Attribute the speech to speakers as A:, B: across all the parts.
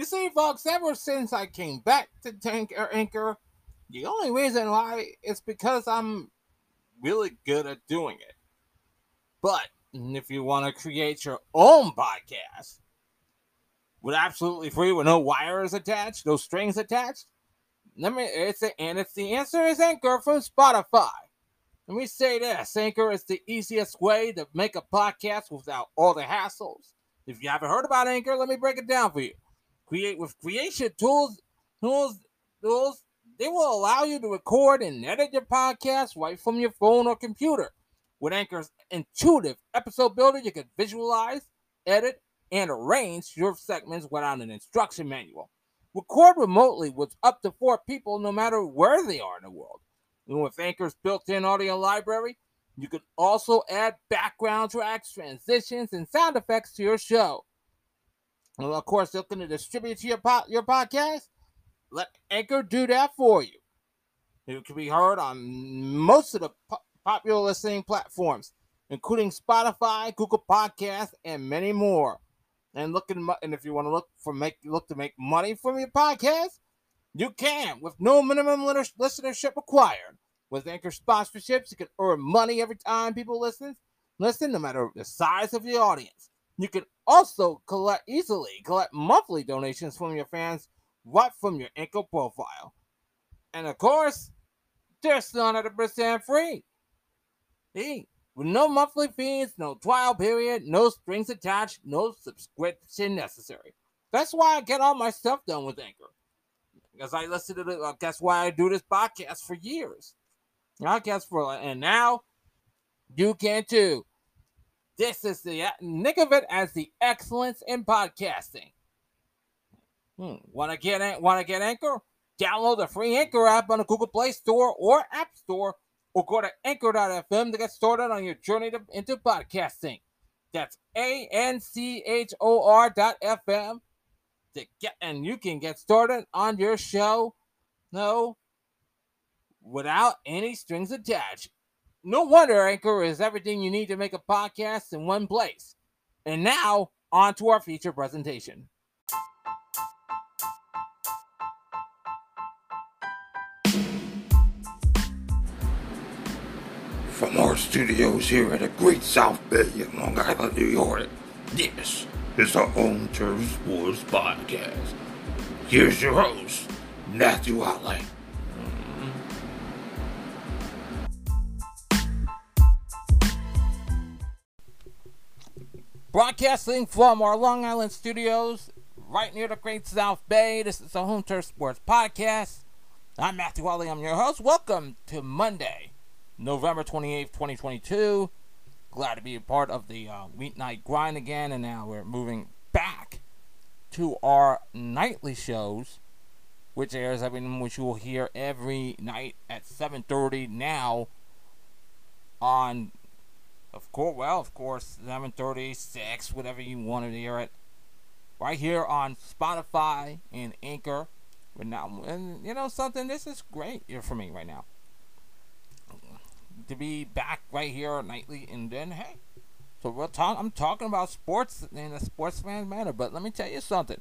A: You see, folks, ever since I came back to Tank or Anchor, the only reason why is because I'm really good at doing it. But if you want to create your own podcast with absolutely free, with no wires attached, no strings attached, let me. It's a, and it's the answer is Anchor from Spotify. Let me say this: Anchor is the easiest way to make a podcast without all the hassles. If you haven't heard about Anchor, let me break it down for you. Create with creation tools, tools, tools. They will allow you to record and edit your podcast right from your phone or computer. With Anchor's intuitive episode builder, you can visualize, edit, and arrange your segments without an instruction manual. Record remotely with up to four people, no matter where they are in the world. And with Anchor's built-in audio library, you can also add background tracks, transitions, and sound effects to your show. And of course, looking to distribute to your po- your podcast, let Anchor do that for you. It can be heard on most of the po- popular listening platforms, including Spotify, Google Podcasts, and many more. And looking, and if you want to look for make look to make money from your podcast, you can with no minimum listenership required. With Anchor sponsorships, you can earn money every time people listen. Listen, no matter the size of the audience. You can also collect easily collect monthly donations from your fans right from your Anchor profile. And of course, they're still 100% free. See, with no monthly fees, no trial period, no strings attached, no subscription necessary. That's why I get all my stuff done with Anchor. Because I listen to the, that's why I do this podcast for years. Podcast for, and now you can too. This is the, nick of it as the excellence in podcasting. Hmm. Want to get, want to get Anchor? Download the free Anchor app on the Google Play Store or App Store or go to anchor.fm to get started on your journey to, into podcasting. That's A N C H O R dot FM to get, and you can get started on your show. No, without any strings attached. No wonder Anchor is everything you need to make a podcast in one place. And now, on to our feature presentation.
B: From our studios here at the Great South Bay in Long Island, New York, this is the Home Turf Sports Podcast. Here's your host, Matthew Holly.
A: Broadcasting from our Long Island studios, right near the Great South Bay. This is the Home Turf Sports Podcast. I'm Matthew Holly. I'm your host. Welcome to Monday, November 28th, 2022. Glad to be a part of the uh, weeknight grind again, and now we're moving back to our nightly shows, which airs every which you will hear every night at 7:30 now on of course well of course 7:36 whatever you want to hear it right here on Spotify and Anchor but now and you know something this is great here for me right now to be back right here nightly, and then hey, so we're talking. I'm talking about sports in a sports fan manner, but let me tell you something.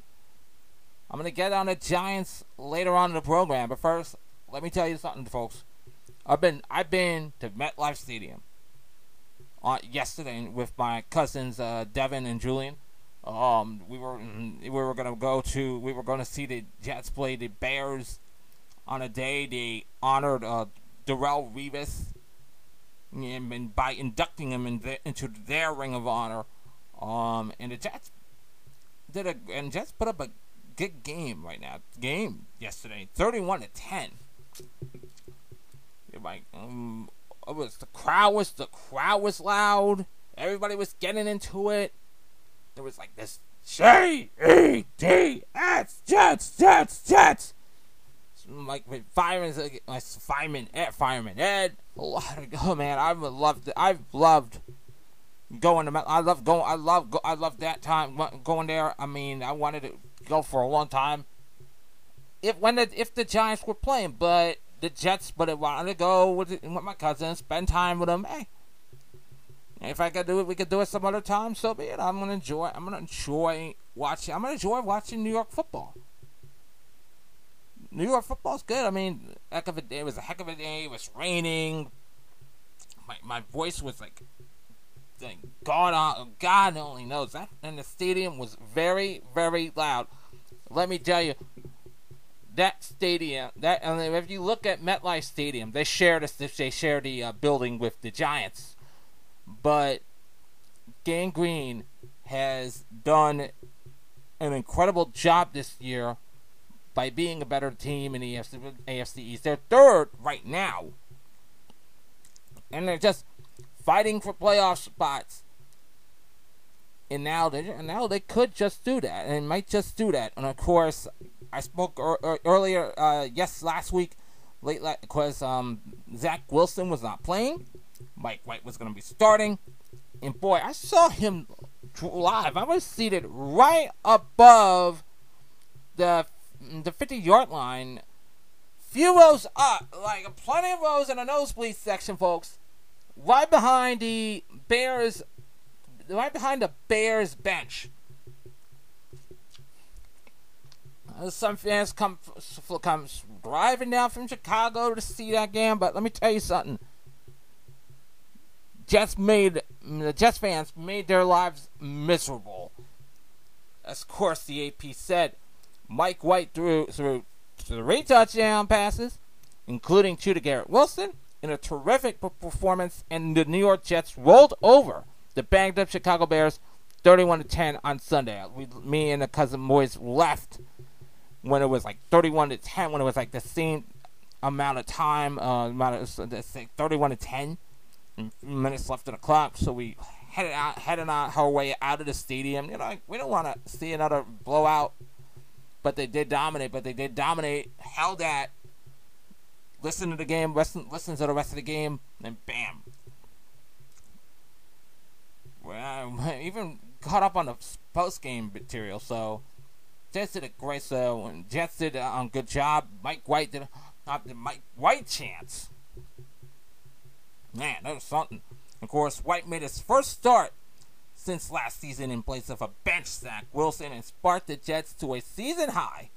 A: I'm gonna get on the Giants later on in the program, but first, let me tell you something, folks. I've been I've been to MetLife Stadium yesterday with my cousins uh, Devin and Julian. Um, we were we were gonna go to we were gonna see the Jets play the Bears on a day they honored uh, Darrelle Revis and by inducting him in the, into their Ring of Honor. Um, and the Jets did a and Jets put up a good game right now. Game yesterday, thirty-one to ten. Like, um, it was the crowd was the crowd was loud. Everybody was getting into it. There was like this J E D S Jets Jets Jets like with firemen, like fireman Ed, fireman Ed. A lot of oh man, I've loved I've loved going to I love going I love I love that time going there. I mean, I wanted to go for a long time. If when the, if the Giants were playing, but the Jets, but I wanted to go with with my cousins, spend time with them. Hey, If I could do it, we could do it some other time. So be it. I'm gonna enjoy. I'm gonna enjoy watching. I'm gonna enjoy watching New York football. New York football's good. I mean, heck of a day. It was a heck of a day. It was raining. My my voice was like, God, uh, God only knows that. And the stadium was very, very loud. Let me tell you, that stadium. That and if you look at MetLife Stadium, they share this. They share the uh, building with the Giants, but Gang Green has done an incredible job this year by being a better team in the AFC, AFC East. They're third right now. And they're just fighting for playoff spots. And now they and now they could just do that, and might just do that. And of course, I spoke er, er, earlier, uh, yes, last week, late because um, Zach Wilson was not playing. Mike White was going to be starting, and boy, I saw him live. I was seated right above the the 50 yard line, few rows up, like plenty of rows in the nosebleed section, folks. Right behind the Bears, right behind the Bears bench. Uh, some fans come come driving down from Chicago to see that game, but let me tell you something. Jets made the Jets fans made their lives miserable. As of course the AP said, Mike White threw through three touchdown passes, including two to Garrett Wilson, in a terrific performance, and the New York Jets rolled over the banged up Chicago Bears 31 to 10 on Sunday. We, me and the cousin boys left when it was like 31 to 10, when it was like the same amount of time, uh, amount of, uh, 31 to 10 minutes left in the clock. So we headed out, heading out our way out of the stadium. You know, we don't want to see another blowout but they did dominate. But they did dominate, held that. listen to the game, listen, listen to the rest of the game, and bam. Well, even caught up on the post game material, so Jets did a great. So Jets did a um, good job. Mike White did not the Mike White chance. Man, that was something. Of course, White made his first start since last season in place of a bench Zach Wilson and sparked the Jets to a season high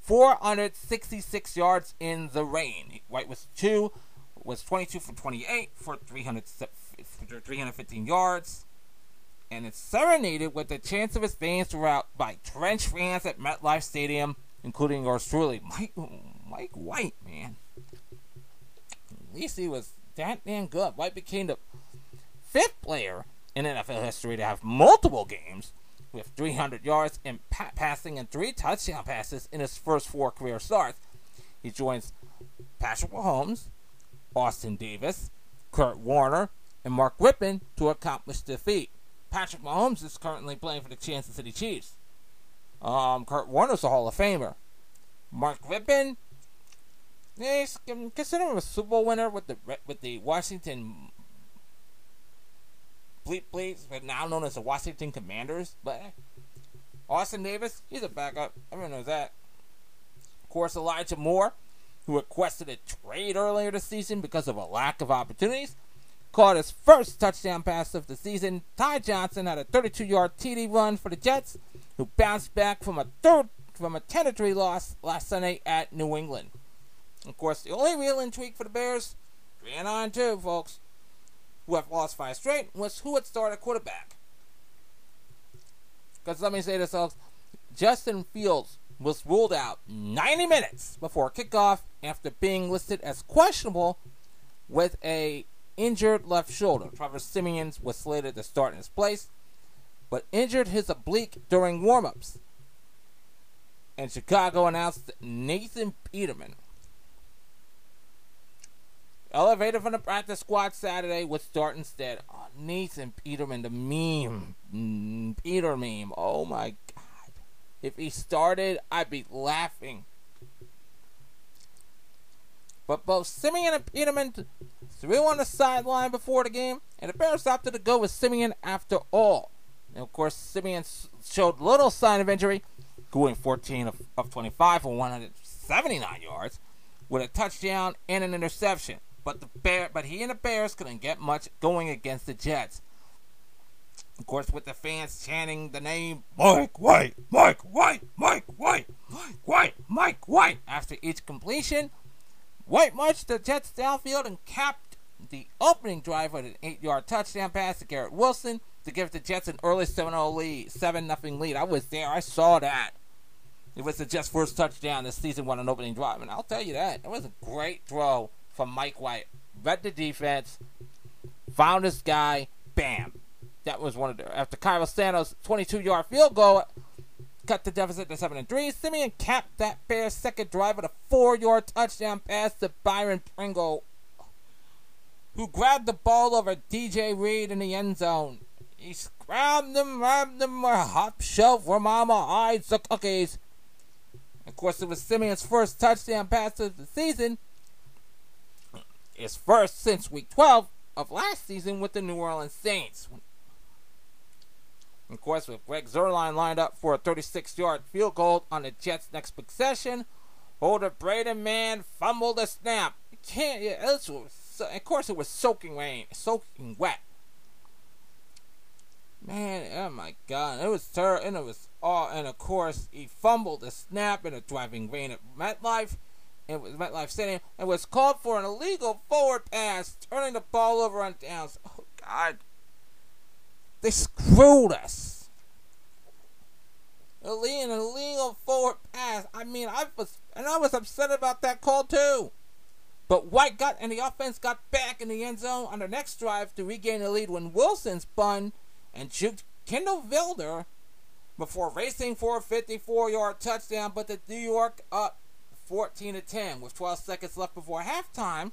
A: 466 yards in the rain. White was two, was 22 for 28 for 300, 315 yards, and it's serenaded with the chance of his fans throughout by trench fans at MetLife Stadium, including yours truly, Mike, Mike White, man. At least he was that damn good. White became the fifth player in NFL history to have multiple games with 300 yards in pa- passing and three touchdown passes in his first four career starts. He joins Patrick Mahomes, Austin Davis, Kurt Warner, and Mark Rypien to accomplish the feat. Patrick Mahomes is currently playing for the Kansas City Chiefs. Um, Kurt Warner's a Hall of Famer. Mark Rypien, he's considered a Super Bowl winner with the with the Washington bleep bleeps, but now known as the Washington Commanders. But Austin Davis, he's a backup. Everyone knows that. Of course, Elijah Moore, who requested a trade earlier this season because of a lack of opportunities, caught his first touchdown pass of the season. Ty Johnson had a 32-yard TD run for the Jets, who bounced back from a third from a 10-3 loss last Sunday at New England. Of course, the only real intrigue for the Bears, 3 and 9 2, folks who have lost five straight, was who would start at quarterback. Because let me say this, folks. Justin Fields was ruled out 90 minutes before kickoff after being listed as questionable with a injured left shoulder. Trevor Siemian was slated to start in his place, but injured his oblique during warmups. And Chicago announced Nathan Peterman Elevated from the practice squad Saturday would start instead. Oh, Nathan Peterman, the meme. Mm, Peter meme. Oh my god. If he started, I'd be laughing. But both Siemian and Peterman threw on the sideline before the game, and the Bears opted to go with Siemian after all. And of course, Siemian showed little sign of injury, going 14 of, of 25 for 179 yards, with a touchdown and an interception but the Bear, but he and the Bears couldn't get much going against the Jets. Of course, with the fans chanting the name Mike White, Mike White, Mike White, Mike White, Mike White after each completion. White marched the Jets downfield and capped the opening drive with an eight-yard touchdown pass to Garrett Wilson to give the Jets an early 7-0 lead, 7 0 lead. I was there. I saw that. It was the Jets' first touchdown this season on an opening drive, and I'll tell you that it was a great throw from Mike White. Read the defense, found this guy, bam. That was one of the after Cairo Santos' 22-yard field goal cut the deficit to seven and three. Siemian capped that Bears' second drive with a four-yard touchdown pass to Byron Pringle, who grabbed the ball over DJ Reed in the end zone. He grabbed them, grabbed them, a hop shelf where Mama hides the cookies. Of course, it was Siemian's first touchdown pass of the season. His first since week 12 of last season with the New Orleans Saints. Of course, with Greg Zuerlein lined up for a 36 yard field goal on the Jets' next possession, holder Braden Mann fumbled the snap. Can't, yeah, was, of course, it was soaking rain, soaking wet. Man, oh my God, it was terrible, and it was all, and of course, he fumbled the snap in a driving rain at MetLife. It was MetLife Stadium. and was called for an illegal forward pass, turning the ball over on downs. Oh God, they screwed us. An illegal forward pass. I mean, I was, and I was upset about that call too. But White got and the offense got back in the end zone on the next drive to regain the lead when Wilson spun and juked Kindle Vildor before racing for a 54-yard touchdown. But the New York up 14 to 10 with 12 seconds left before halftime.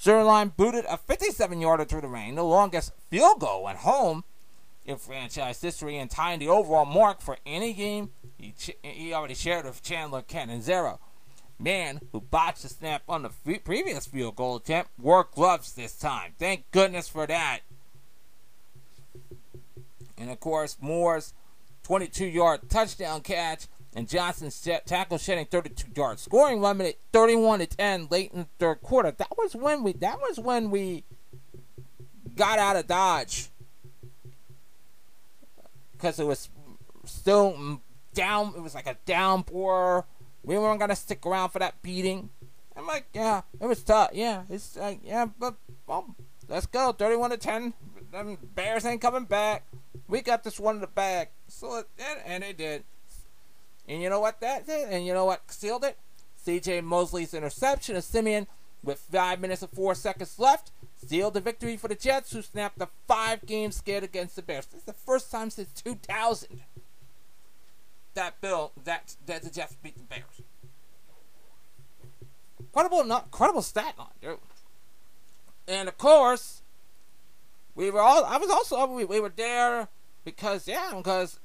A: Zuerlein booted a 57-yarder through the rain, the longest field goal at home in franchise history, and tying the overall mark for any game he, ch- he already shared with Chandler Catanzaro. Man, who botched the snap on the f- previous field goal attempt, wore gloves this time. Thank goodness for that. And of course, Moore's 22 yard touchdown catch and Johnson's tackle shedding 32 yards, scoring one minute 31 to 10 late in the third quarter. That was when we that was when we got out of Dodge because it was still down. It was like a downpour. We weren't gonna stick around for that beating. I'm like, yeah, it was tough. Yeah, it's like, yeah, but well, let's go. 31 to 10. Them Bears ain't coming back. We got this one in the bag. So and, and they did. And you know what that did? And you know what sealed it? C.J. Mosley's interception of Siemian with five minutes and four seconds left sealed the victory for the Jets, who snapped a five-game skid against the Bears. This is the first time since 2000 that Bill that that the Jets beat the Bears. Incredible, not incredible stat line, dude. And of course, we were all. I was also we, we were there because yeah, because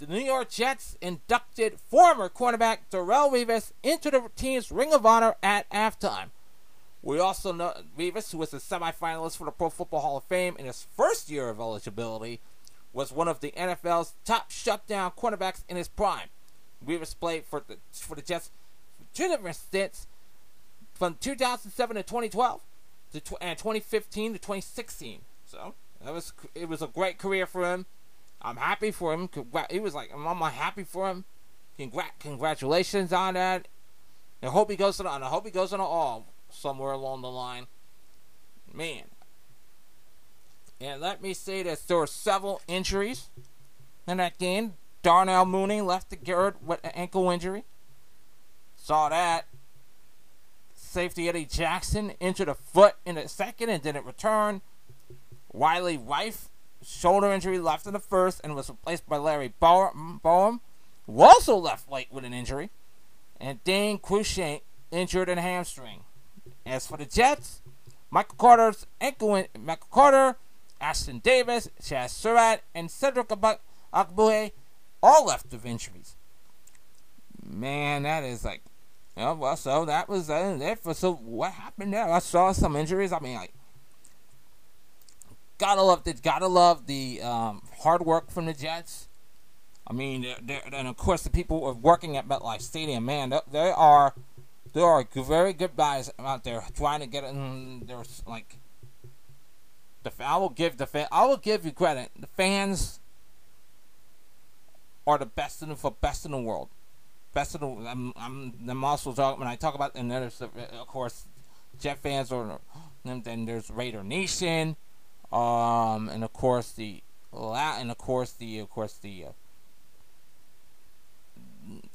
A: the New York Jets inducted former cornerback Darrelle Revis into the team's Ring of Honor at halftime. We also know Revis, who was a semifinalist for the Pro Football Hall of Fame in his first year of eligibility, was one of the NFL's top shutdown cornerbacks in his prime. Revis played for the for the Jets for two different stints from 2007 to 2012 to and 2015 to 2016. So that was it was a great career for him. I'm happy for him. He was like, I'm happy for him. Congrat- congratulations on that. I hope he goes to the, I hope he goes on all somewhere along the line. Man. And let me say this: there were several injuries in that game. Darnell Mooney left the guard with an ankle injury. Saw that. Safety Eddie Jackson injured a foot in the second and didn't return. Riley Reiff shoulder injury left in the first and was replaced by Larry Borom, who also left late with an injury, and Dane Cruikshank injured in hamstring. As for the Jets, Michael Carter's ankle, Michael Carter, Ashtyn Davis, Chazz Surratt, and Cedric Ogbuehi all left with injuries. Man, that is like, well, so that was uh, it. For, so what happened there? I saw some injuries. I mean, like, gotta love gotta love the um, hard work from the Jets. I mean, they're, they're, and of course the people working at MetLife Stadium, man, they are there are very good guys out there trying to get in. There's like
C: the I will give the fan I will give you credit. The fans are the best in the for best in the world. Best in the I'm I'm, talking when I talk about and there's of course Jet fans or and then there's Raider Nation, um, and of course the and of course the of course the uh,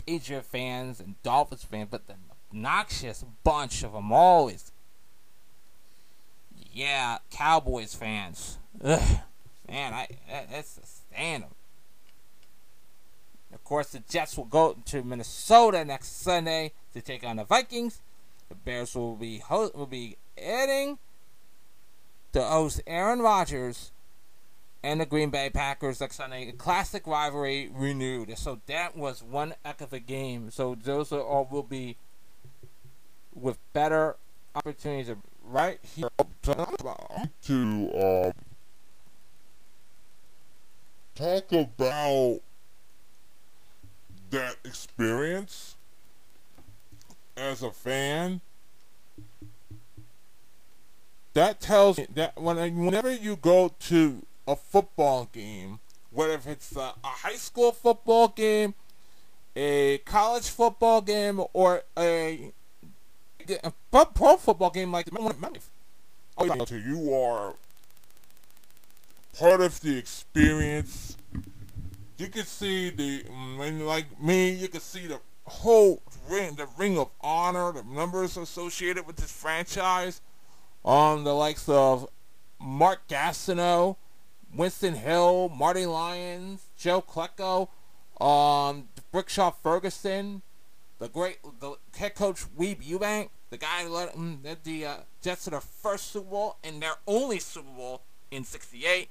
C: Patriot fans and Dolphins fans, but the obnoxious bunch of them always yeah, Cowboys fans. Ugh, man, I that's stand them. Of course, the Jets will go to Minnesota next Sunday to take on the Vikings. The Bears will be ho- will be heading to host Aaron Rodgers and the Green Bay Packers next Sunday. A classic rivalry renewed. So that was one heck of a game. So those are all will be with better opportunities right here
A: to uh, talk about that experience as a fan. That tells me that when, whenever you go to a football game, whether it's a, a high school football game, a college football game, or a a pro football game like the you are part of the experience. You can see the, when like me, you can see the whole ring, the ring of honor, the numbers associated with this franchise. On um, the likes of Mark Gastineau, Winston Hill, Marty Lyons, Joe Klecko, um, Brickshaw Ferguson, the great the head coach Weeb Ewbank, the guy who led, mm, led the uh, Jets to their first Super Bowl and their only Super Bowl in '68.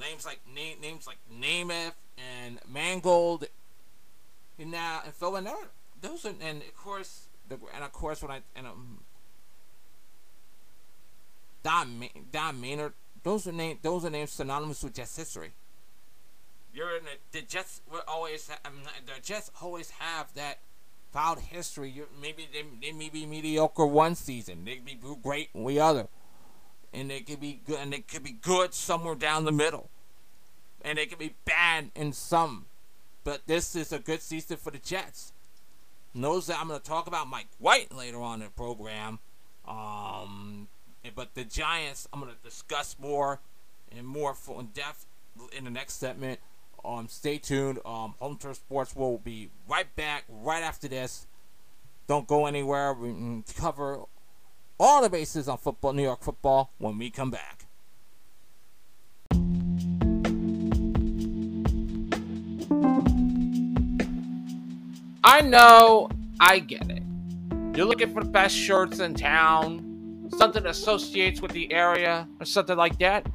A: Names like na- names like Namath and Mangold, and now and Phil and those are and of course the and of course when I and um, Don Don Maynard, those are names those are names synonymous with Jets history. You're in the, the Jets will always the Jets always have that proud history. You're, maybe they, they may be mediocre one season. They could be great the other, and they could be good. And they could be good somewhere down the middle, and they could be bad in some. But this is a good season for the Jets. Knows that I'm going to talk about Mike White later on in the program. Um, but the Giants, I'm going to discuss more and more in depth in the next segment. Um, stay tuned. Um, Home Turf Sports will be right back right after this. Don't go anywhere. We cover all the bases on football, New York football, when we come back. I know, I get it. You're looking for the best shirts in town, something associates with the area, or something like that.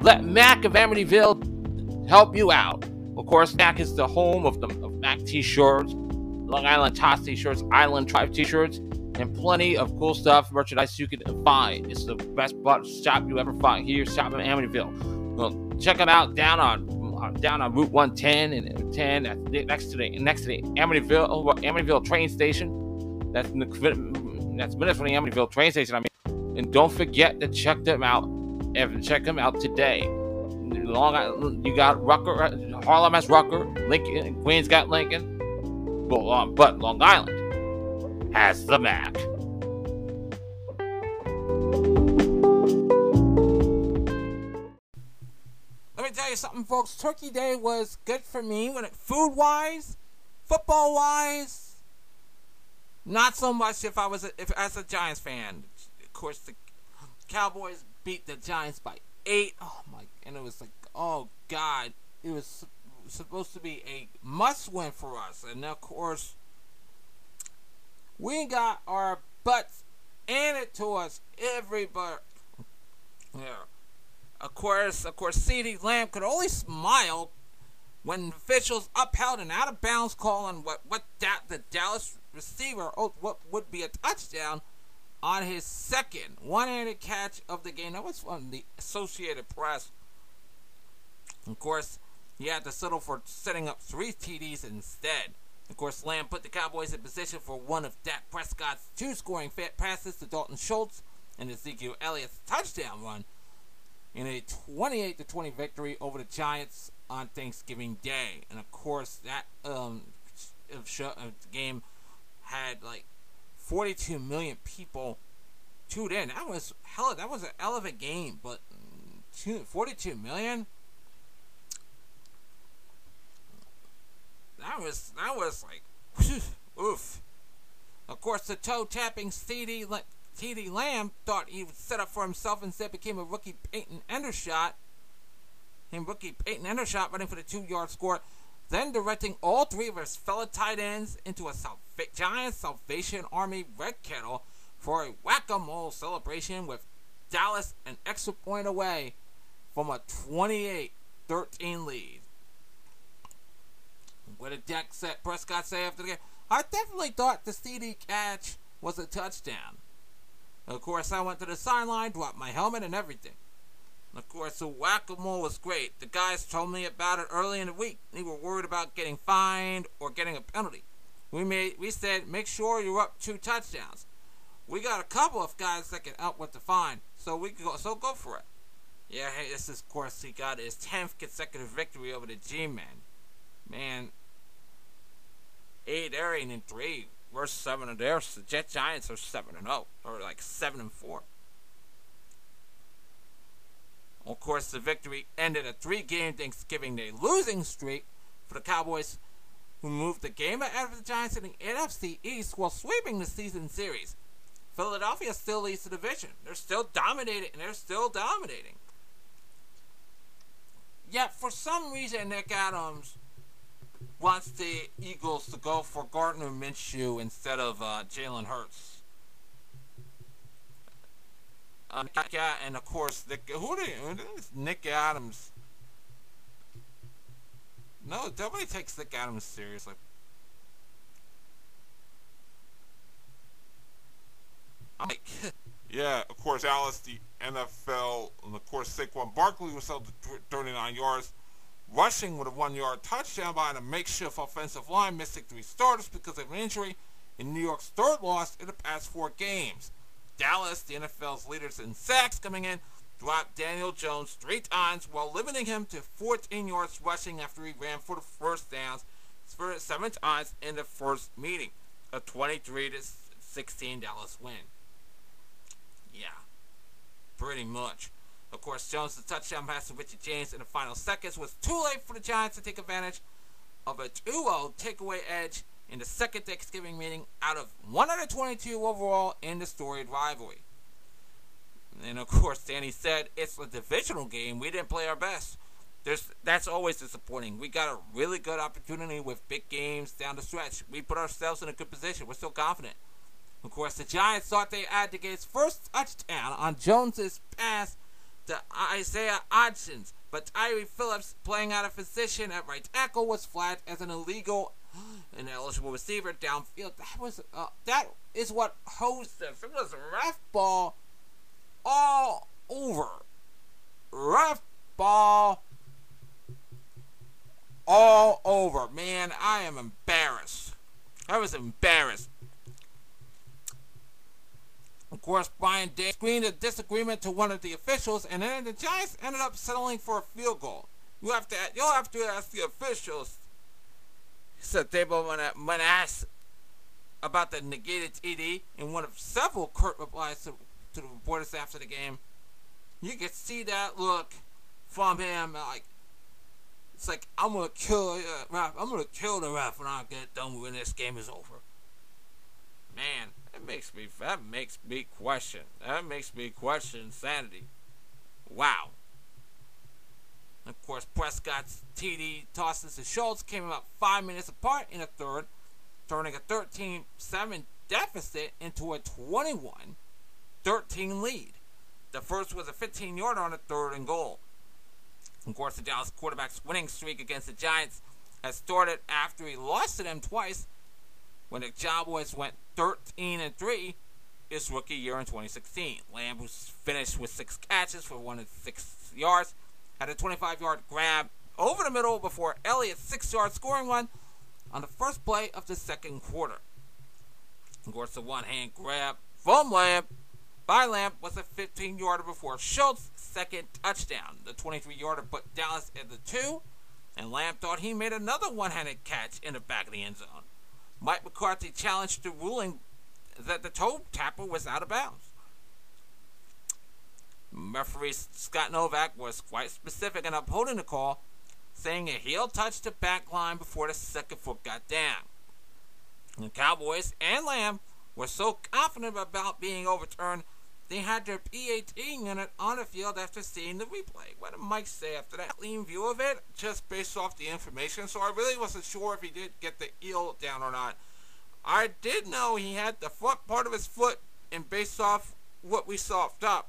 A: Let Mac of Amityville help you out. Of course, Mac is the home of the of Mac T-shirts, Long Island Tots T-shirts, Island Tribe T-shirts, and plenty of cool stuff, merchandise you can find. It's the best shop you ever find here, shop in Amityville. Well, check them out down on uh, down on Route 110 and 10 next to the next to the Amityville Amityville train station. That's that's minutes from the Amityville train station. I mean, and don't forget to check them out and check them out today. Long Island, you got Rucker, Harlem has Rucker, Lincoln, Queens got Lincoln, but, but Long Island has the Mac. Let me tell you something, folks. Turkey Day was good for me when it food wise, football wise. Not so much if I was a, if as a Giants fan. Of course, the Cowboys beat the Giants by eight. Oh my! And it was like, oh god, it was supposed to be a must-win for us, and of course, we got our butts it to us every but yeah. Of course, of course, CeeDee Lamb could only smile when officials upheld an out of bounds call on what what da- the Dallas receiver oh, what would be a touchdown on his second one-handed catch of the game. That was from the Associated Press. Of course, he had to settle for setting up three TDs instead. Of course, Lamb put the Cowboys in position for one of Dak Prescott's two scoring passes to Dalton Schultz
D: and Ezekiel Elliott's touchdown run in a 28 20 victory over the Giants on Thanksgiving Day. And of course, that um, uh, game had like 42 million people tuned in. That was hell. That was an hell of a game, but mm, 42 million. That was that was like oof. Of course, the toe tapping CD CeeDee Lamb thought he would set up for himself and instead became a rookie Peyton Hendershot. Him rookie Peyton Hendershot running for the two yard score, then directing all three of his fellow tight ends into a giant Salvation Army red kettle for a whack a mole celebration with Dallas an extra point away from a 28 13 lead. What did Dak Prescott say after the game? I definitely thought the CeeDee catch was a touchdown. Of course, I went to the sideline, dropped my helmet and everything. Of course, the whack-a-mole was great. The guys told me about it early in the week. They were worried about getting fined or getting a penalty. We made, we said, make sure you're up two touchdowns. We got a couple of guys that can help with the fine, so we can go. So go for it. Yeah, hey, this is of course he got his tenth consecutive victory over the G-men. Man, eight, they're eight and three. We're seven and there. The Jet Giants are seven and oh, or like seven and four. Of course, the victory ended a three-game Thanksgiving Day losing streak for the Cowboys, who moved the game ahead of the Giants in the NFC East while sweeping the season series. Philadelphia still leads the division. They're still dominating, and they're still dominating. Yet, for some reason, Nick Adams wants the Eagles to go for Gardner Minshew instead of uh, Jalen Hurts. Uh, and of course, Nick, you, Nick Adams? No, nobody takes Nick Adams seriously. I'm like,
A: yeah, of course, Alice, the NFL, and of course, Saquon Barkley was held to 39 yards rushing with a one-yard touchdown behind a makeshift offensive line, missing three starters because of an injury in New York's third loss in the past four games. Dallas, the NFL's leaders in sacks coming in, dropped Daniel Jones three times while limiting him to 14 yards rushing after he ran for the first downs for seven times in the first meeting. A 23 to 16 Dallas win. Yeah, pretty much. Of course, Jones' touchdown pass to Richard James in the final seconds was too late for the Giants to take advantage of a 2-0 takeaway edge in the second Thanksgiving meeting out of 122 overall in the storied rivalry. And of course, Danny said it's a divisional game. We didn't play our best. There's that's always disappointing. We got a really good opportunity with big games down the stretch. We put ourselves in a good position. We're still confident. Of course, the Giants thought they had to get its first touchdown on Jones's pass to Isaiah Hodgins, but Tyre Phillips, playing out of position at right tackle, was flagged as an illegal and eligible receiver downfield. That was uh, that is what hosed this. It was a ref ball all over. Rough ball all over. Man, I am embarrassed. I was embarrassed. Of course, Brian Daboll screened a disagreement to one of the officials, and then the Giants ended up settling for a field goal. You have to, you'll have to ask the officials. Said Daboll asked about the negated TD in one of several curt replies to, to the reporters after the game. You could see that look from him, like it's like I'm gonna kill uh, ref. I'm gonna kill the ref when I get done when this game is over. Man, that makes me that makes me question. That makes me question sanity. Wow. Of course, Prescott's TD tosses to Schultz came about five minutes apart in the third, turning a 13-7 deficit into a 21-13 lead. The first was a 15-yarder on a third and goal. Of course, the Dallas quarterback's winning streak against the Giants has started after he lost to them twice when the Cowboys went 13 and 3 his rookie year in 2016. Lamb, who finished with six catches for one and six yards, had a 25 yard grab over the middle before Elliott's six yard scoring run on the first play of the second quarter. Of course, the one hand grab from Lamb by Lamb was a 15 yarder before Schultz's second touchdown. The 23 yarder put Dallas at the two, and Lamb thought he made another one handed catch in the back of the end zone. Mike McCarthy challenged the ruling that the toe tapper was out of bounds. Referee Scott Novack was quite specific in upholding the call, saying a heel touched the back line before the second foot got down. The Cowboys and Lamb were so confident about being overturned, they had their PAT unit on the field after seeing the replay. What did Mike say after that? Clean view of it, just based off the information. So I really wasn't sure if he did get the heel down or not. I did know he had the front part of his foot, and based off what we saw up top,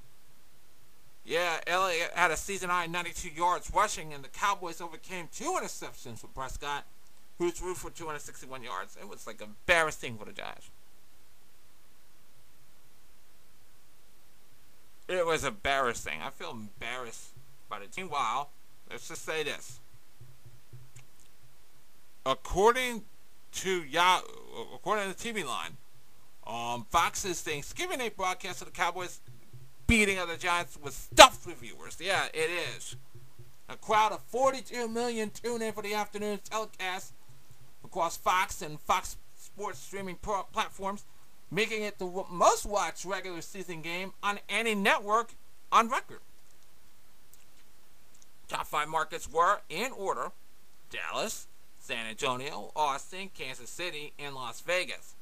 A: yeah, Elliott had a season high 92 yards rushing, and the Cowboys overcame two interceptions for Prescott, who threw for 261 yards. It was like embarrassing for the Giants. It was embarrassing. I feel embarrassed by the team. Wow. Let's just say this. According to Yahoo, according to the TV line, um, Fox's Thanksgiving Day broadcast of the Cowboys beating of the Giants was stuffed with viewers. Yeah, it is. A crowd of 42 million tune in for the afternoon telecast across Fox and Fox Sports streaming platforms, making it the most watched regular season game on any network on record. Top five markets were, in order, Dallas, San Antonio, Austin, Kansas City, and Las Vegas.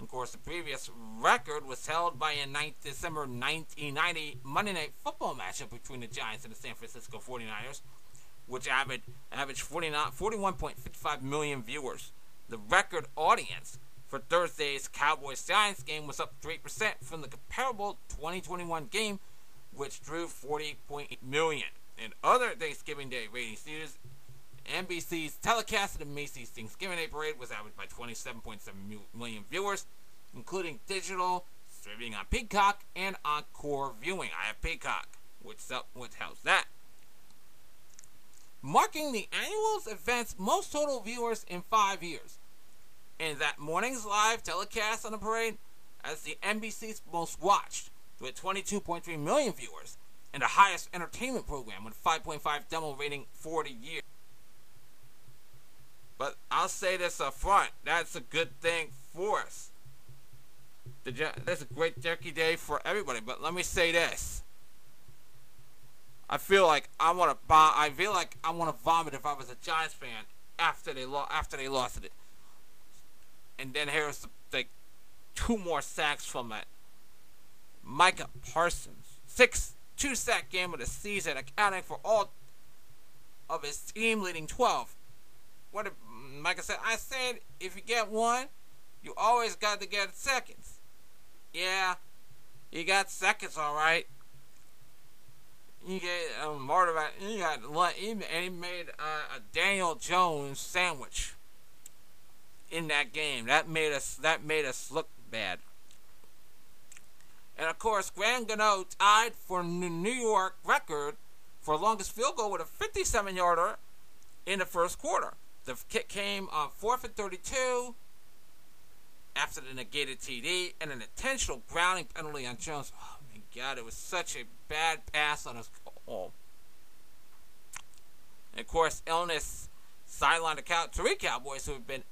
A: Of course, the previous record was held by a 9th December 1990 Monday Night Football matchup between the Giants and the San Francisco 49ers, which averaged, averaged 41.55 million viewers. The record audience for Thursday's Cowboys Giants game was up 3% from the comparable 2021 game, which drew 40.8 million. In other Thanksgiving Day ratings news, NBC's telecast of the Macy's Thanksgiving Day Parade was averaged by 27.7 million viewers, including digital, streaming on Peacock, and Encore viewing. I have Peacock, which, up, which helps that. Marking the annual event's most total viewers in five years. And that morning's live telecast on the parade as the NBC's most watched, with 22.3 million viewers, and the highest entertainment program with 5.5 demo rating for the year. But I'll say this up front. That's a good thing for us. That's a great turkey day for everybody. But let me say this. I feel like I want to. I feel like I want to vomit if I was a Giants fan after they. After they lost it, and then here's like two more sacks from that Micah Parsons, six two sack game of the season, accounting for all of his team leading twelve. What a like I said, I said if you get one, you always got to get seconds. Yeah, you got seconds, all right. You get um, more about you got and he made uh, a Daniel Jones sandwich in that game. That made us that made us look bad. And of course, Graham Gano tied for New York record for longest field goal with a 57 yarder in the first quarter. The kick came uh, on 4th and 32 after the negated TD and an intentional grounding penalty on Jones. Oh my God, it was such a bad pass on his call. And of course, illness sidelined the cow- three Cowboys who have been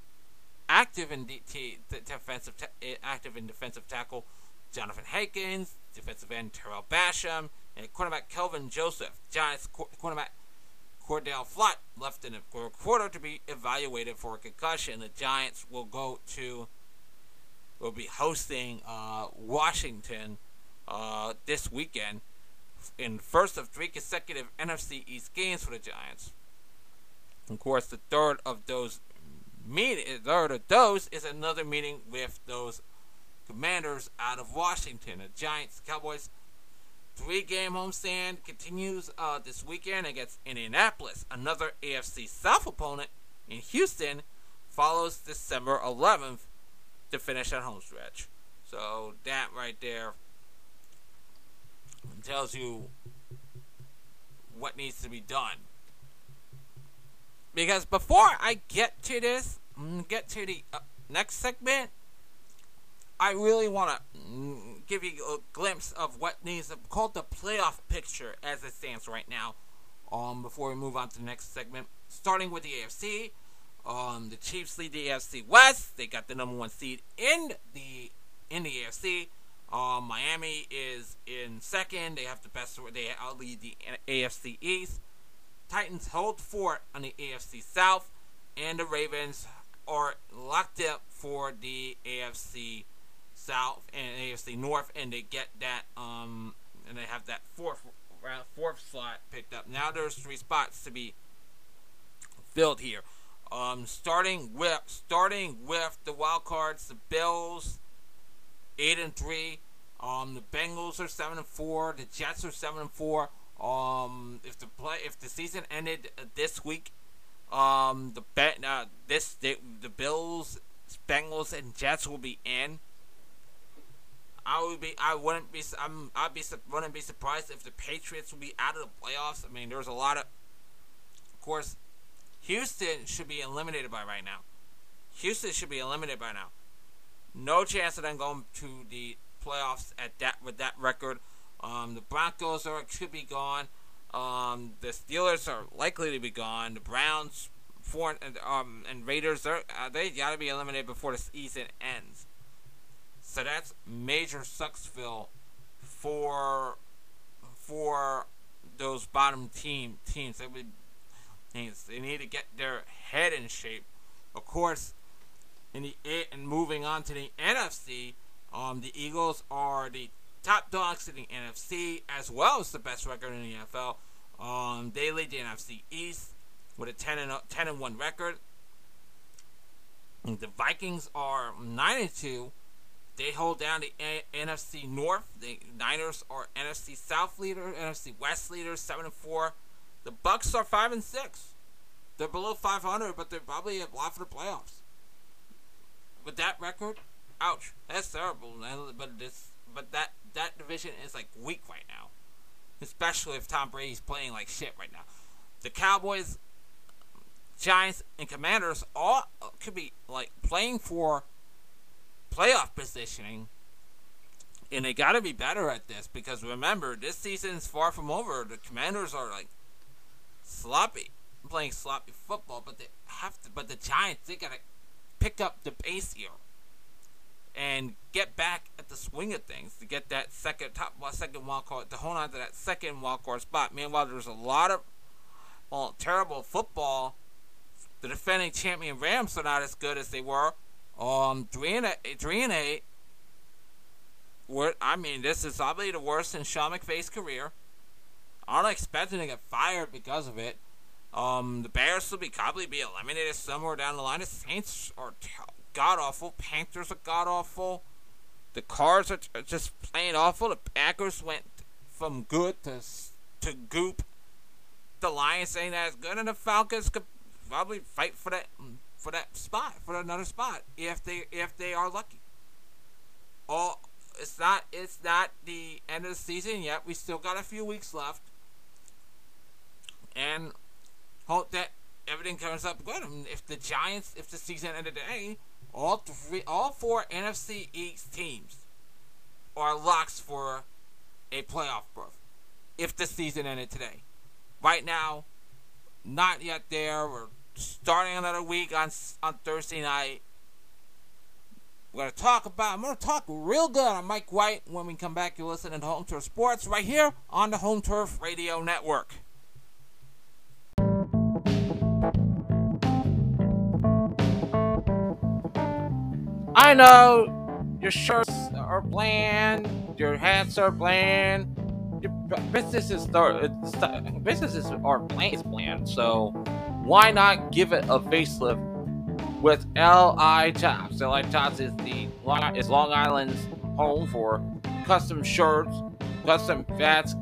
A: active in DT, defensive eh, active in defensive tackle. Jonathan Hankins, defensive end Tarell Basham, and cornerback Kelvin Joseph. Giants cornerback Cordale Flott left in a quarter to be evaluated for a concussion. The Giants will go to will be hosting uh, Washington uh, this weekend in first of three consecutive NFC East games for the Giants. Of course, the third of those meet third of those is another meeting with those Commanders out of Washington. The Giants, Cowboys Three game homestand continues uh, this weekend against Indianapolis. Another AFC South opponent in Houston follows December 11th to finish that home stretch. So that right there tells you what needs to be done. Because before I get to this, get to the uh, next segment, I really want to give you a glimpse of what needs to called the playoff picture as it stands right now. Um, before we move on to the next segment, starting with the AFC, um, the Chiefs lead the AFC West. They got the number one seed in the in the AFC. Um, Miami is in second. They have the best. They lead the AFC East. Titans hold fort on the AFC South, and the Ravens are locked up for the AFC South and AFC North, and they get that um, and they have that fourth round fourth slot picked up. Now there's three spots to be filled here. Um, starting with starting with the wild cards, the Bills, eight and three. Um, the Bengals are seven and four. The Jets are seven and four. Um, if the play if the season ended this week, um, the bet uh, this the, the Bills, Bengals, and Jets will be in. I would be I wouldn't be I'm I'd be wouldn't be surprised if the Patriots will be out of the playoffs. I mean, there's a lot of, of course, Houston should be eliminated by right now. Houston should be eliminated by now. No chance of them going to the playoffs at that with that record. Um, the Broncos are should be gone. Um, the Steelers are likely to be gone. The Browns, four, and, um, and Raiders are uh, they got to be eliminated before the season ends. So that's major Sucksville for for those bottom team teams. They would they need to get their head in shape. Of course, in the and moving on to the NFC, um, the Eagles are the top dogs in the NFC as well as the best record in the NFL. Um, they lead the NFC East with a 10 and 10 and 1 record. And the Vikings are 9 and 2. They hold down the a- NFC North. The Niners are NFC South leader, NFC West leader, 7 and 4. The Bucs are 5 and 6. They're below 500, but they're probably a lot for the playoffs. With that record, ouch, that's terrible. But this, but that that division is like weak right now, especially if Tom Brady's playing like shit right now. The Cowboys, Giants, and Commanders all could be like playing for playoff positioning, and they got to be better at this because remember this season is far from over. The Commanders are like sloppy, playing sloppy football, but they have to. But the Giants, they got to pick up the pace here and get back at the swing of things to get that second top second wild card to hold on to that second wild card spot. Meanwhile, there's a lot of well terrible football. The defending champion Rams are not as good as they were. Um, three and eight, three and eight. I mean, this is probably the worst in Sean McVay's career. I'm not expecting to get fired because of it. Um, the Bears will be probably be eliminated somewhere down the line. The Saints are god awful. Panthers are god awful. The Cards are, just plain awful. The Packers went from good to to goop. The Lions ain't as good, and the Falcons could probably fight for that mm, for that spot for another spot if they if they are lucky. All it's not it's not the end of the season yet. We still got a few weeks left, and hope that everything comes up good. I mean, if the Giants, if the season ended today, all three, all four NFC East teams are locks for a playoff berth if the season ended today. Right now, not yet there. We're starting another week on on Thursday night. We're gonna talk about. I'm gonna talk real good on Mike White when we come back. You're listening to Home Turf Sports right here on the Home Turf Radio Network. I know your shirts are bland, your hats are bland, your businesses are businesses are bland, bland. So why not give it a facelift with LI Tops? LI Tops is the is Long Island's home for custom shirts, custom hats,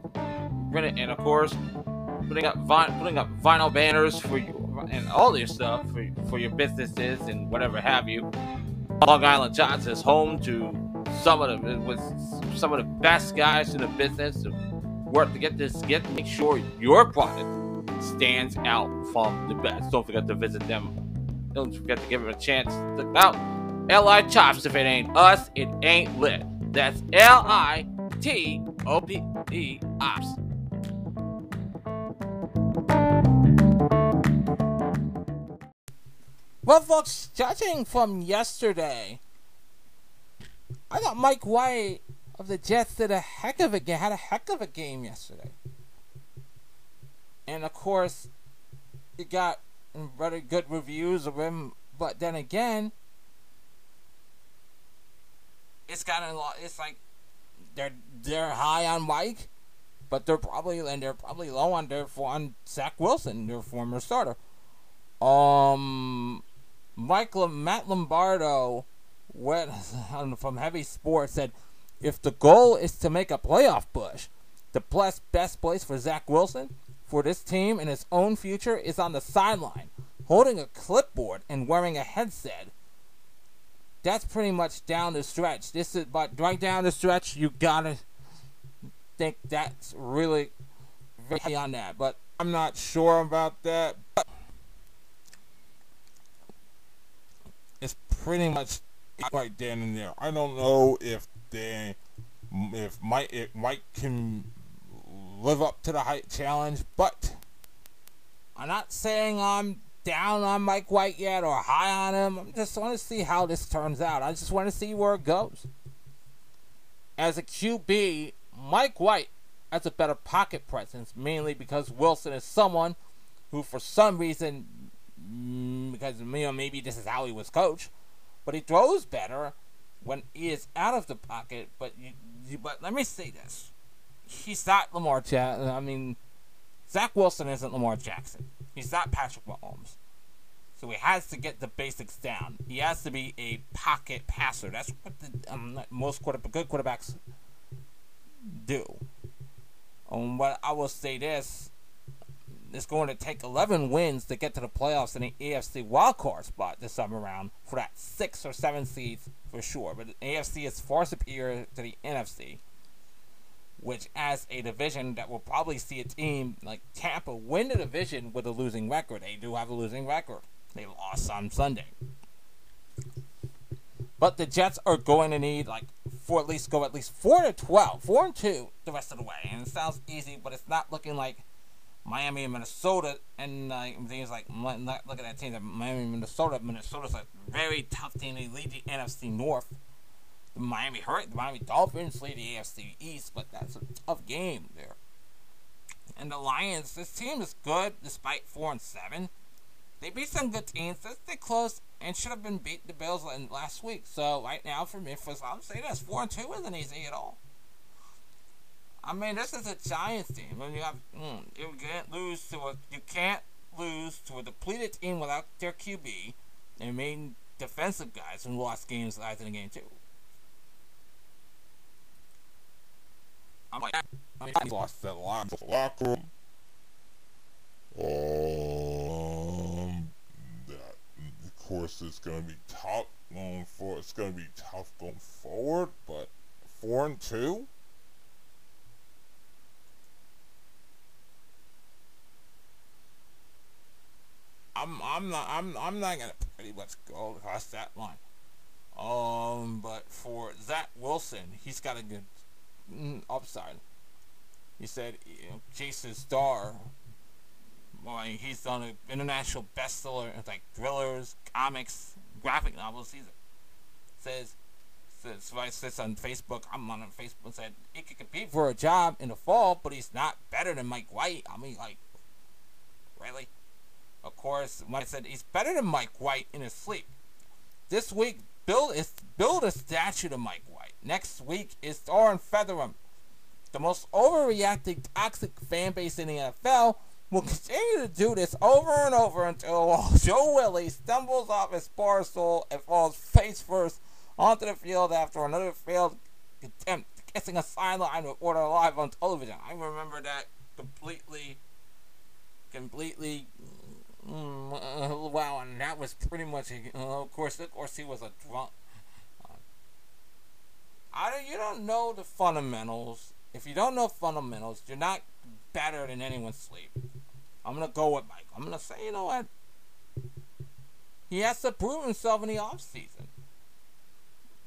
A: and of course putting up putting up vinyl banners for you and all your stuff for, for your businesses and whatever have you. Long Island Tops is home to some of the with some of the best guys in the business to work to get this get make sure your product stands out from the best. Don't forget to visit them. Don't forget to give them a chance. Look out. LI Tops. If it ain't us, it ain't lit.
E: That's L I T O P E Ops.
A: Well, folks, judging from yesterday, I thought Mike White of the Jets did a heck of a game, had a heck of a game yesterday. And of course, he got very good reviews of him, but then again, it's got a lot. It's like they're they're high on Mike, but they're probably and they're probably low on their on Zach Wilson, their former starter. Um, Michael Matt Lombardo went from Heavy Sports said, if the goal is to make a playoff push, the best place for Zach Wilson for this team and his own future is on the sideline, holding a clipboard and wearing a headset. That's pretty much down the stretch. This is but right down the stretch. You gotta think that's really very on that. But I'm not sure about that. But it's pretty much right then and there. I don't know if they, if Mike, if Mike can live up to the height challenge, but I'm not saying I'm down on Mike White yet or high on him. I just want to see how this turns out. I just want to see where it goes. As a QB, Mike White has a better pocket presence, mainly because Wilson is someone who, for some reason, mm, because you know maybe this is how he was coached, but he throws better when he is out of the pocket. But you, you, but let me say this: he's not Lamar Jackson. I mean, Zach Wilson isn't Lamar Jackson. He's not Patrick Mahomes. So he has to get the basics down. He has to be a pocket passer. That's what the, um, most quarter, good quarterbacks do. Um, but I will say this: it's going to take 11 wins to get to the playoffs in the AFC wildcard spot this summer round for that six or seven seeds for sure. But the AFC is far superior to the NFC which as a division that will probably see a team like Tampa win the division with a losing record. They do have a losing record. They lost on Sunday. But the Jets are going to need like for at least go at least four to twelve, four and two the rest of the way. And it sounds easy, but it's not looking like Miami and Minnesota and uh, things like look at that team. That Miami and Minnesota. Minnesota's a very tough team. They lead the NFC North the Miami Hurt, the Miami Dolphins lead the AFC East, but that's a tough game there. And the Lions, this team is good despite four and seven. They beat some good teams. They close and should have been beat the Bills last week. So right now for me, for I'm saying this four and two isn't easy at all. I mean, this is a Giants team. When you have, mm, you can't lose to a, you can't lose to a depleted team without their QB. Their main defensive guys who lost games last in the game too. I'm like, I mean, he lost that locker room.
F: Um, that, of course, it's going to be tough going for. It's to be tough going forward, but four and two.
A: I'm I'm not I'm I'm not gonna pretty much go across that line. Um, but for Zach Wilson, he's got a good mm, upside. He said you know, Jason Starr, he's done an international bestseller like thrillers, comics, graphic novels. He says, says, I says on Facebook, I'm on Facebook, said he could compete for a job in the fall, but he's not better than Mike White. I mean, like, really? Of course, I said he's better than Mike White in his sleep. This week, build, is, build a statue to Mike White. Next week is Oren Featherum. The most overreacting toxic fan base in the NFL will continue to do this over and over until Joe Willie stumbles off his bar stool and falls face first onto the field after another failed attempt kissing a sideline order live on television. I remember that completely, completely. Mm, uh, wow, and that was pretty much. Uh, of course, of course, he was a drunk. I don't, you don't know the fundamentals. If you don't know fundamentals, you're not better than anyone's sleep. I'm gonna go with Mike. I'm gonna say, you know what? He has to prove himself in the off season.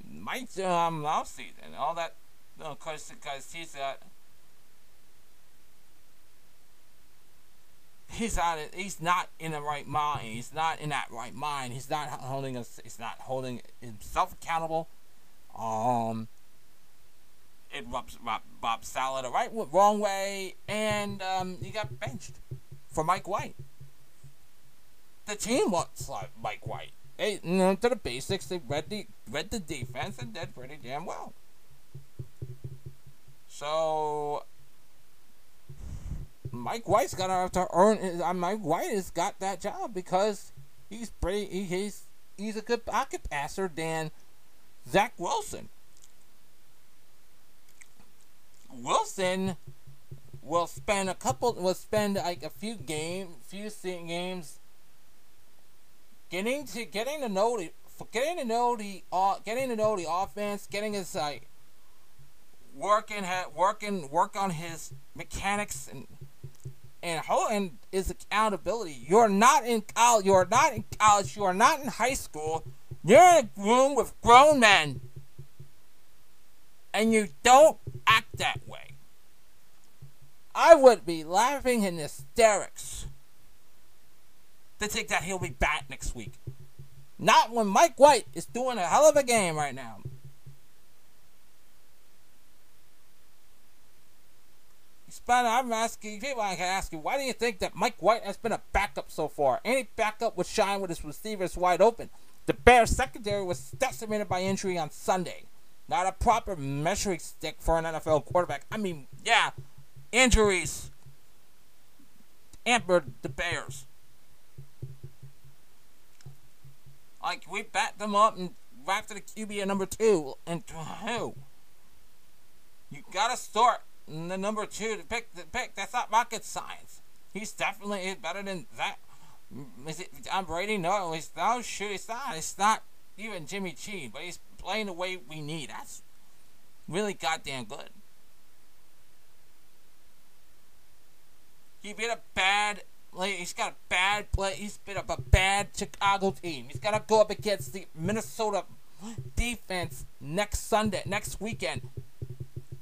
A: Mike um off season, all that. of course, because he's got. He's not. He's not in the right mind. He's not in that right mind. He's not holding us. He's not holding himself accountable. Um, it rubs Bob, Bob Saleh the right wrong way, and um, he got benched for Mike White. The team wants Mike White. They you know to the basics. They read the read the defense and did pretty damn well. So Mike White's to have to earn. Uh, Mike White has got that job because he's pretty. He, he's he's a good pocket passer than Zach Wilson. Wilson will spend a couple. Will spend like a few game, few games getting to getting to know the getting to know the uh, getting to know the offense, getting his like working working work on his mechanics and and and is accountability. You're not in college. You're not in college. You are not in high school. You're in a room with grown men, and you don't act that way. I would be laughing in hysterics to think that he'll be back next week. Not when Mike White is doing a hell of a game right now. But I'm asking people I can ask you, why do you think that Mike White has been a backup so far? Any backup would shine with his receivers wide open. The Bears secondary was decimated by injury on Sunday. Not a proper measuring stick for an NFL quarterback. I mean, yeah, injuries hampered the Bears. Like we backed them up and drafted a QB at number two and who? You gotta start the number two to pick the pick. That's not rocket science. He's definitely better than that. Mm, is it Tom Brady? No, he's no shoot. It's not. It's not even Jimmy G. But he's playing the way we need. That's really goddamn good. He beat a bad he's got a bad play. He's been up a bad Chicago team. He's got to go up against the Minnesota defense next Sunday, next weekend.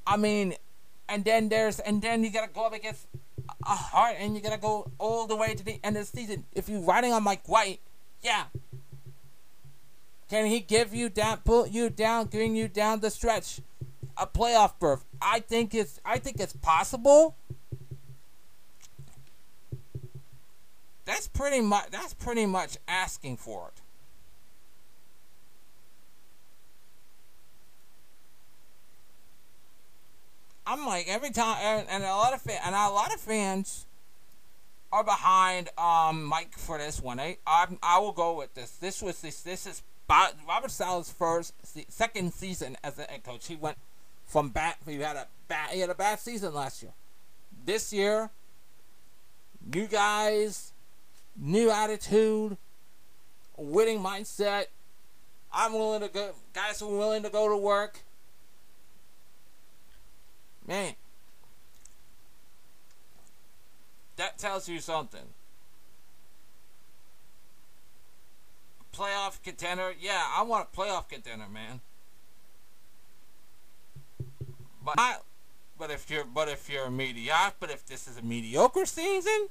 A: I mean, and then there's and then you got to go up against a heart, and you got to go all the way to the end of the season. If you're riding on Mike White, yeah. Can he give you down, put you down, bring you down the stretch, a playoff berth? I think it's I think it's possible. That's pretty much that's pretty much asking for it. I'm like every time, and, a lot of fan, and a lot of fans are behind um Mike for this one. I I, I will go with this. This was this this is Robert Saleh's first second season as a head coach. He went from bad. He had a bad. He had a bad season last year. This year, new guys, new attitude, winning mindset. I'm willing to go. Guys are willing to go to work. Man, that tells you something. Playoff contender? Yeah, I want a playoff contender, man. But I, but if you're but if you're a mediocre, but if this is a mediocre season,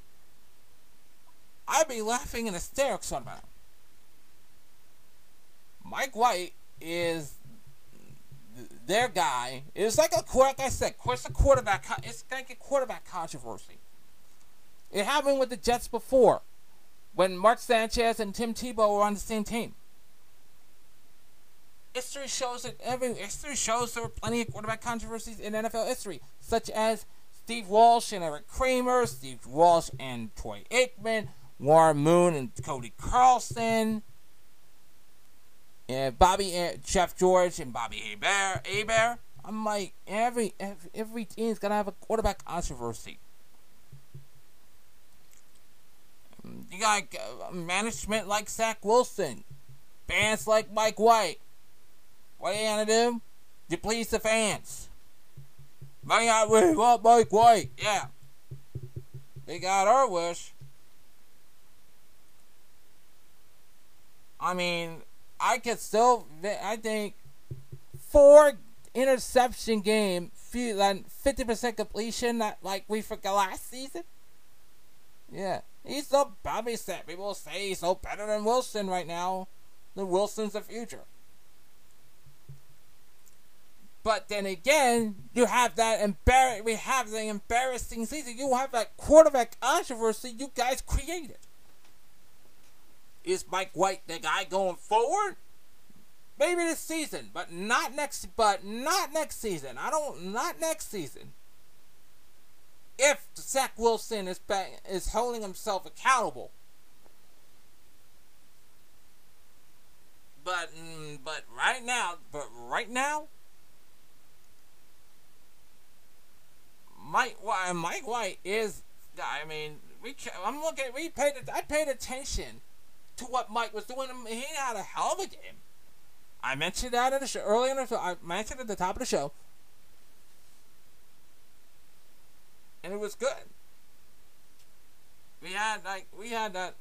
A: I'd be laughing in hysterics on that. Mike White is their guy. It's like a like I said, it's a quarterback. It's like a quarterback controversy. It happened with the Jets before, when Mark Sanchez and Tim Tebow were on the same team. History shows that every history shows there were plenty of quarterback controversies in NFL history, such as Steve Walsh and Eric Kramer, Steve Walsh and Troy Aikman, Warren Moon and Cody Carlson, and Bobby uh, Jeff George and Bobby Hebert. Hebert. I'm like every every, team's gonna have a quarterback controversy. You got uh, management like Zach Wilson, fans like Mike White. What are you gonna do? To please the fans. We want Mike White. Yeah. They got our wish. I mean, I could still. I think
G: four interception game, fifty percent completion, that like we forgot last season. Yeah, he's so probably said people say he's so better than Wilson right now. The Wilson's the future. But then again, you have that embar- we have the embarrassing season. You have that quarterback controversy you guys created. Is Mike White the guy going forward? Maybe this season, but not next. But not next season. I don't. Not next season. If Zach Wilson is is holding himself accountable. But mm, but right now, but right now, Mike White, Mike White is. I mean, we. I'm looking. We paid. I paid attention to what Mike was doing. He had a hell of a game. I mentioned that in the show earlier. In the show, I mentioned at the top of the show, and it was good. We had like we had that.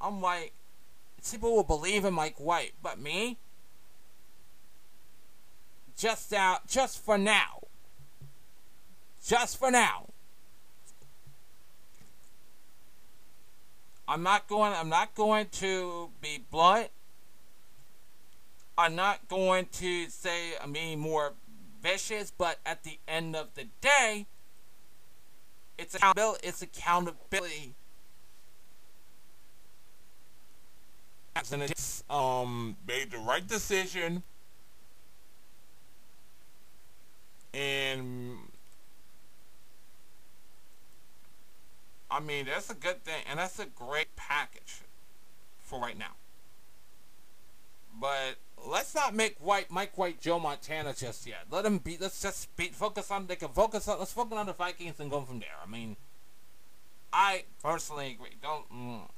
G: I'm like, people will believe in Mike White, but me, just out, just for now, just for now. I'm not going. I'm not going to be blunt. I'm not going to say I'm being more vicious, but at the end of the day, it's accountability. It's accountability.
A: Um, made the right decision, and I mean, that's a good thing, and that's a great package for right now. But let's not make White Mike White Joe Montana just yet. Let him be. Let's just be focus on. They can focus on. Let's focus on the Vikings and go from there. I mean, I personally agree. Don't. Mm.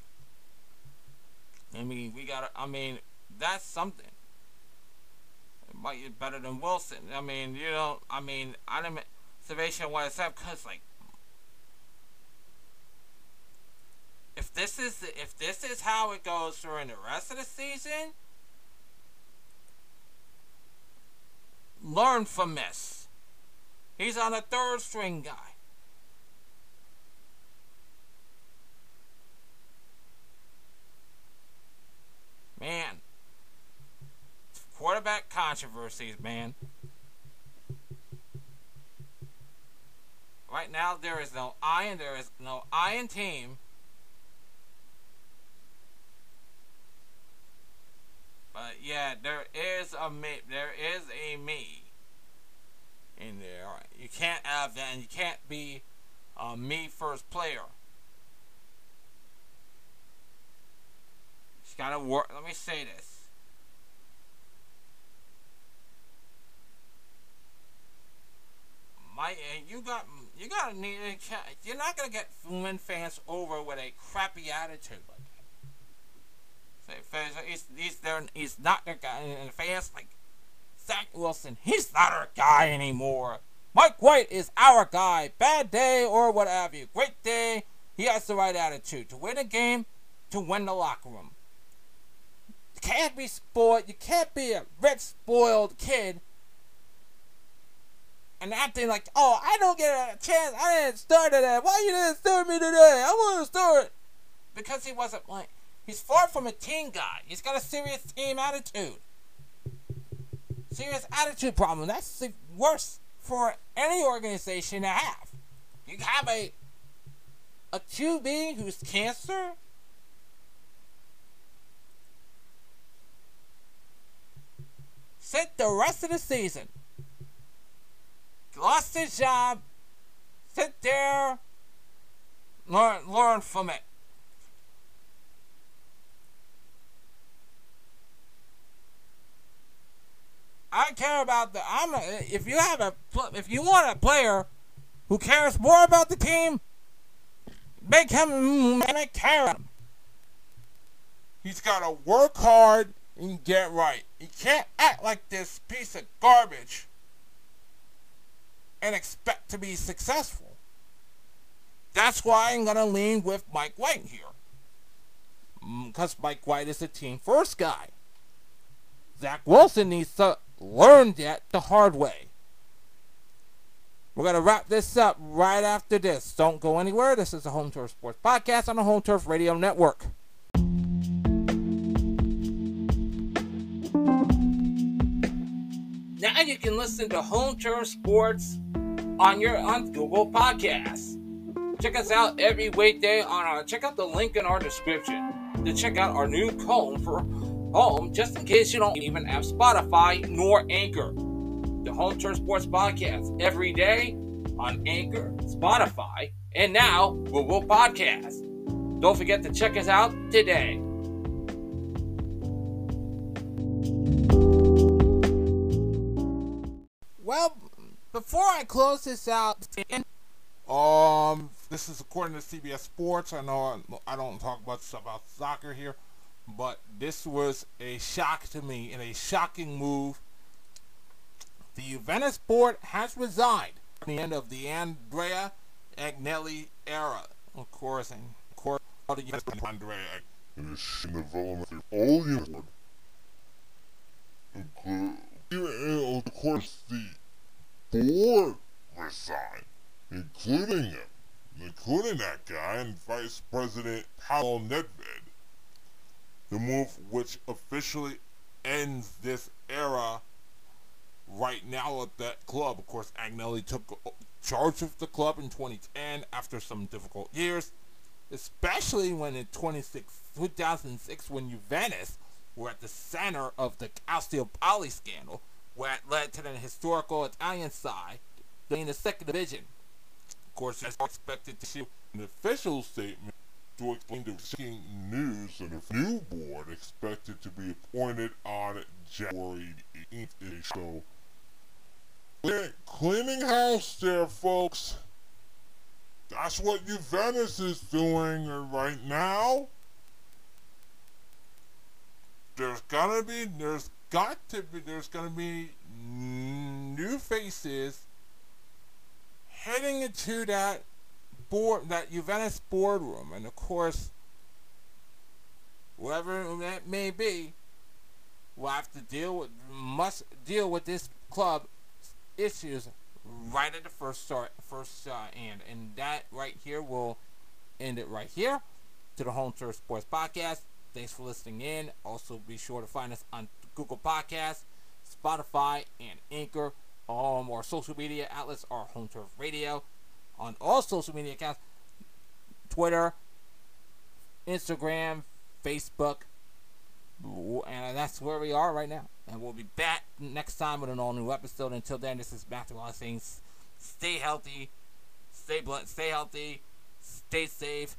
A: I mean, we gotta. I mean, that's something. It might be better than Wilson. I mean, you know. I mean, I didn't. Salvation was up because like if this is if this is how it goes during the rest of the season, learn from this. He's on a third string guy. Man. Quarterback controversies, man. Right now, there is no iron. There is no iron team But yeah, there is a me. There is a me in there. You can't have that, and you can't be a me first player. It's gotta work. Let me say this. My, you got, you gotta need. You're not gonna get women fans over with a crappy attitude he's, there, he's not their guy. And the fans like, Zach Wilson, he's not our guy anymore. Mike White is our guy. Bad day or what have you. Great day. He has the right attitude to win a game, to win the locker room. You can't be spoiled. You can't be a rich, spoiled kid and acting like, oh, I don't get a chance. I didn't start it. Why you didn't start me today? I want to start. Because he wasn't like He's far from a team guy. He's got a serious team attitude. Serious attitude problem. That's the worst for any organization to have. You have a a QB who's cancer. Sit the rest of the season. Lost his job. Sit there. Learn learn from it. I care about the. I'm. A, if you have a. If you want a player who cares more about the team, make him make care of him. He's got to work hard and get right. He can't act like this piece of garbage and expect to be successful. That's why I'm to lean with Mike White here. Because mm, Mike White is the team first guy.
H: Zach Wilson needs to learn that the hard way. We're going to wrap this up right after this. Don't go anywhere. This is the Home Turf Sports Podcast on the Home Turf Radio Network. Now you can listen to Home Turf Sports on your on Google Podcasts. Check us out every weekday on our check out the link in our description to check out our new home for home just in case you don't even have Spotify nor Anchor. The Home Turf Sports Podcast every day on Anchor, Spotify, and now Google Podcast. Don't forget to check us out today. Well, before I close this out,
C: Um, this is according to CBS Sports. I know I don't talk much about soccer here, but this was a shock to me and a shocking move. The Juventus board has resigned at the end of the Andrea Agnelli era. Of course, and of course, all the Andrea
A: the of all units, including, of course, the board resigned including him, including that guy and Vice President Pavel Nedved. The move which officially ends this era right now at that club. Of course, Agnelli took charge of the club in 2010 after some difficult years, especially when in 26, 2006 when Juventus were at the center of the Calciopoli scandal, where it led to the historical Italian side being in the second division of course, it's expected to see an official statement to explain the shocking news and a new board expected to be appointed on January 18th. So, cleaning house there, folks. That's what Juventus is doing right now. There's gonna be, there's got to be, there's gonna be new faces heading into that board, that Juventus boardroom, and of course, whoever that may be, will have to deal with, must deal with this club issues right at the first start, first uh, end, and that right here will end it right here to the Home Turf Sports Podcast. Thanks for listening in. Also, be sure to find us on Google Podcasts, Spotify, and Anchor. Um, our social media outlets are Home Turf Radio on all social media accounts Twitter, Instagram, Facebook, and that's where we are right now. And we'll be back next time with an all new episode. Until then, this is Matthew Wallace stay healthy, stay blunt, stay healthy, stay safe,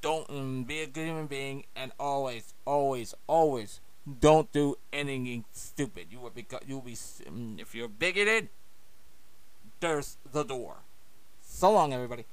A: don't be a good human being, and always, always, always don't do anything stupid. You will be you'll be mm, if you're bigoted. There's the door. So long, everybody.